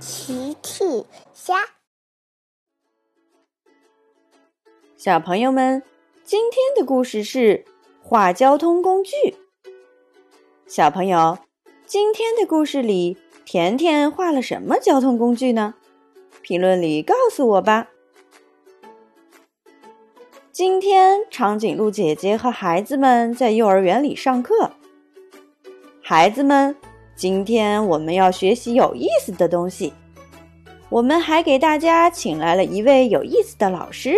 奇趣虾，小朋友们，今天的故事是画交通工具。小朋友，今天的故事里，甜甜画了什么交通工具呢？评论里告诉我吧。今天，长颈鹿姐姐和孩子们在幼儿园里上课。孩子们。今天我们要学习有意思的东西，我们还给大家请来了一位有意思的老师，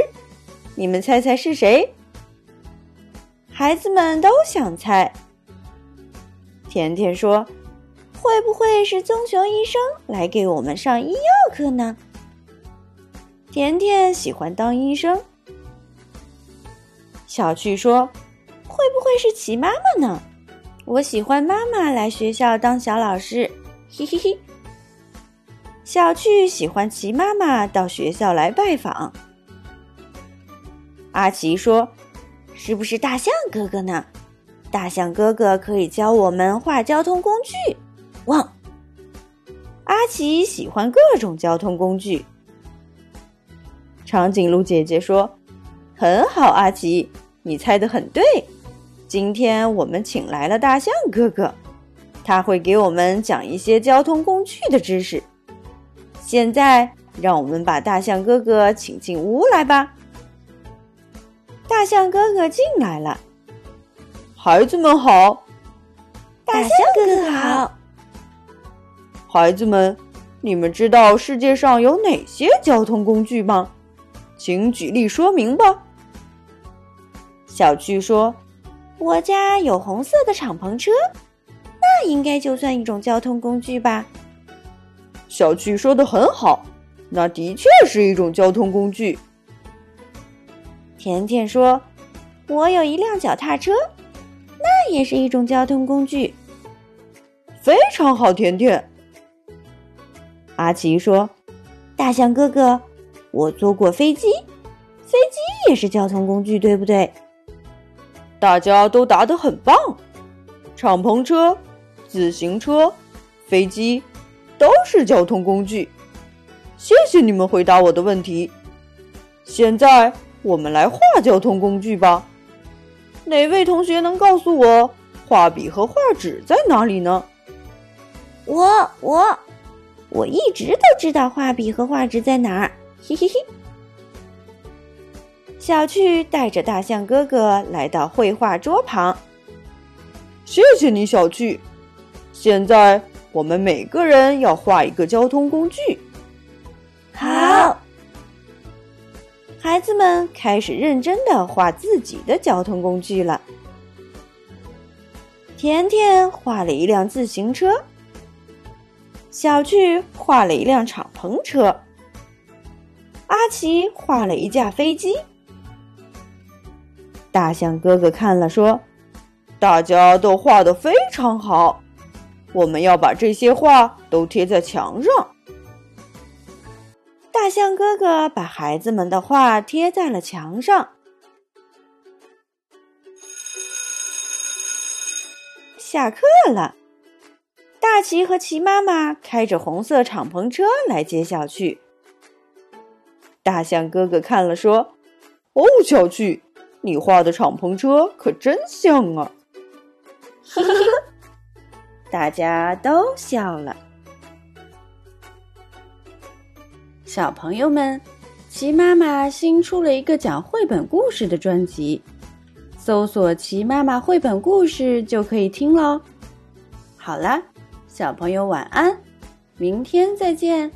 你们猜猜是谁？孩子们都想猜。甜甜说：“会不会是棕熊医生来给我们上医药课呢？”甜甜喜欢当医生。小趣说：“会不会是齐妈妈呢？”我喜欢妈妈来学校当小老师，嘿嘿嘿。小趣喜欢骑妈妈到学校来拜访。阿奇说：“是不是大象哥哥呢？大象哥哥可以教我们画交通工具。”汪。阿奇喜欢各种交通工具。长颈鹿姐姐说：“很好，阿奇，你猜的很对。”今天我们请来了大象哥哥，他会给我们讲一些交通工具的知识。现在，让我们把大象哥哥请进屋来吧。大象哥哥进来了，孩子们好。大象哥哥好。孩子们，你们知道世界上有哪些交通工具吗？请举例说明吧。小趣说。我家有红色的敞篷车，那应该就算一种交通工具吧。小趣说的很好，那的确是一种交通工具。甜甜说：“我有一辆脚踏车，那也是一种交通工具。”非常好，甜甜。阿奇说：“大象哥哥，我坐过飞机，飞机也是交通工具，对不对？”大家都答得很棒，敞篷车、自行车、飞机都是交通工具。谢谢你们回答我的问题。现在我们来画交通工具吧。哪位同学能告诉我画笔和画纸在哪里呢？我我我一直都知道画笔和画纸在哪儿。嘿嘿嘿。小趣带着大象哥哥来到绘画桌旁。谢谢你，小趣。现在我们每个人要画一个交通工具。好，孩子们开始认真的画自己的交通工具了。甜甜画了一辆自行车，小趣画了一辆敞篷车，阿奇画了一架飞机。大象哥哥看了说：“大家都画的非常好，我们要把这些画都贴在墙上。”大象哥哥把孩子们的画贴在了墙上。下课了，大奇和奇妈妈开着红色敞篷车来接小趣。大象哥哥看了说：“哦，小趣。”你画的敞篷车可真像啊！大家都笑了。小朋友们，齐妈妈新出了一个讲绘本故事的专辑，搜索“齐妈妈绘本故事”就可以听喽。好了，小朋友晚安，明天再见。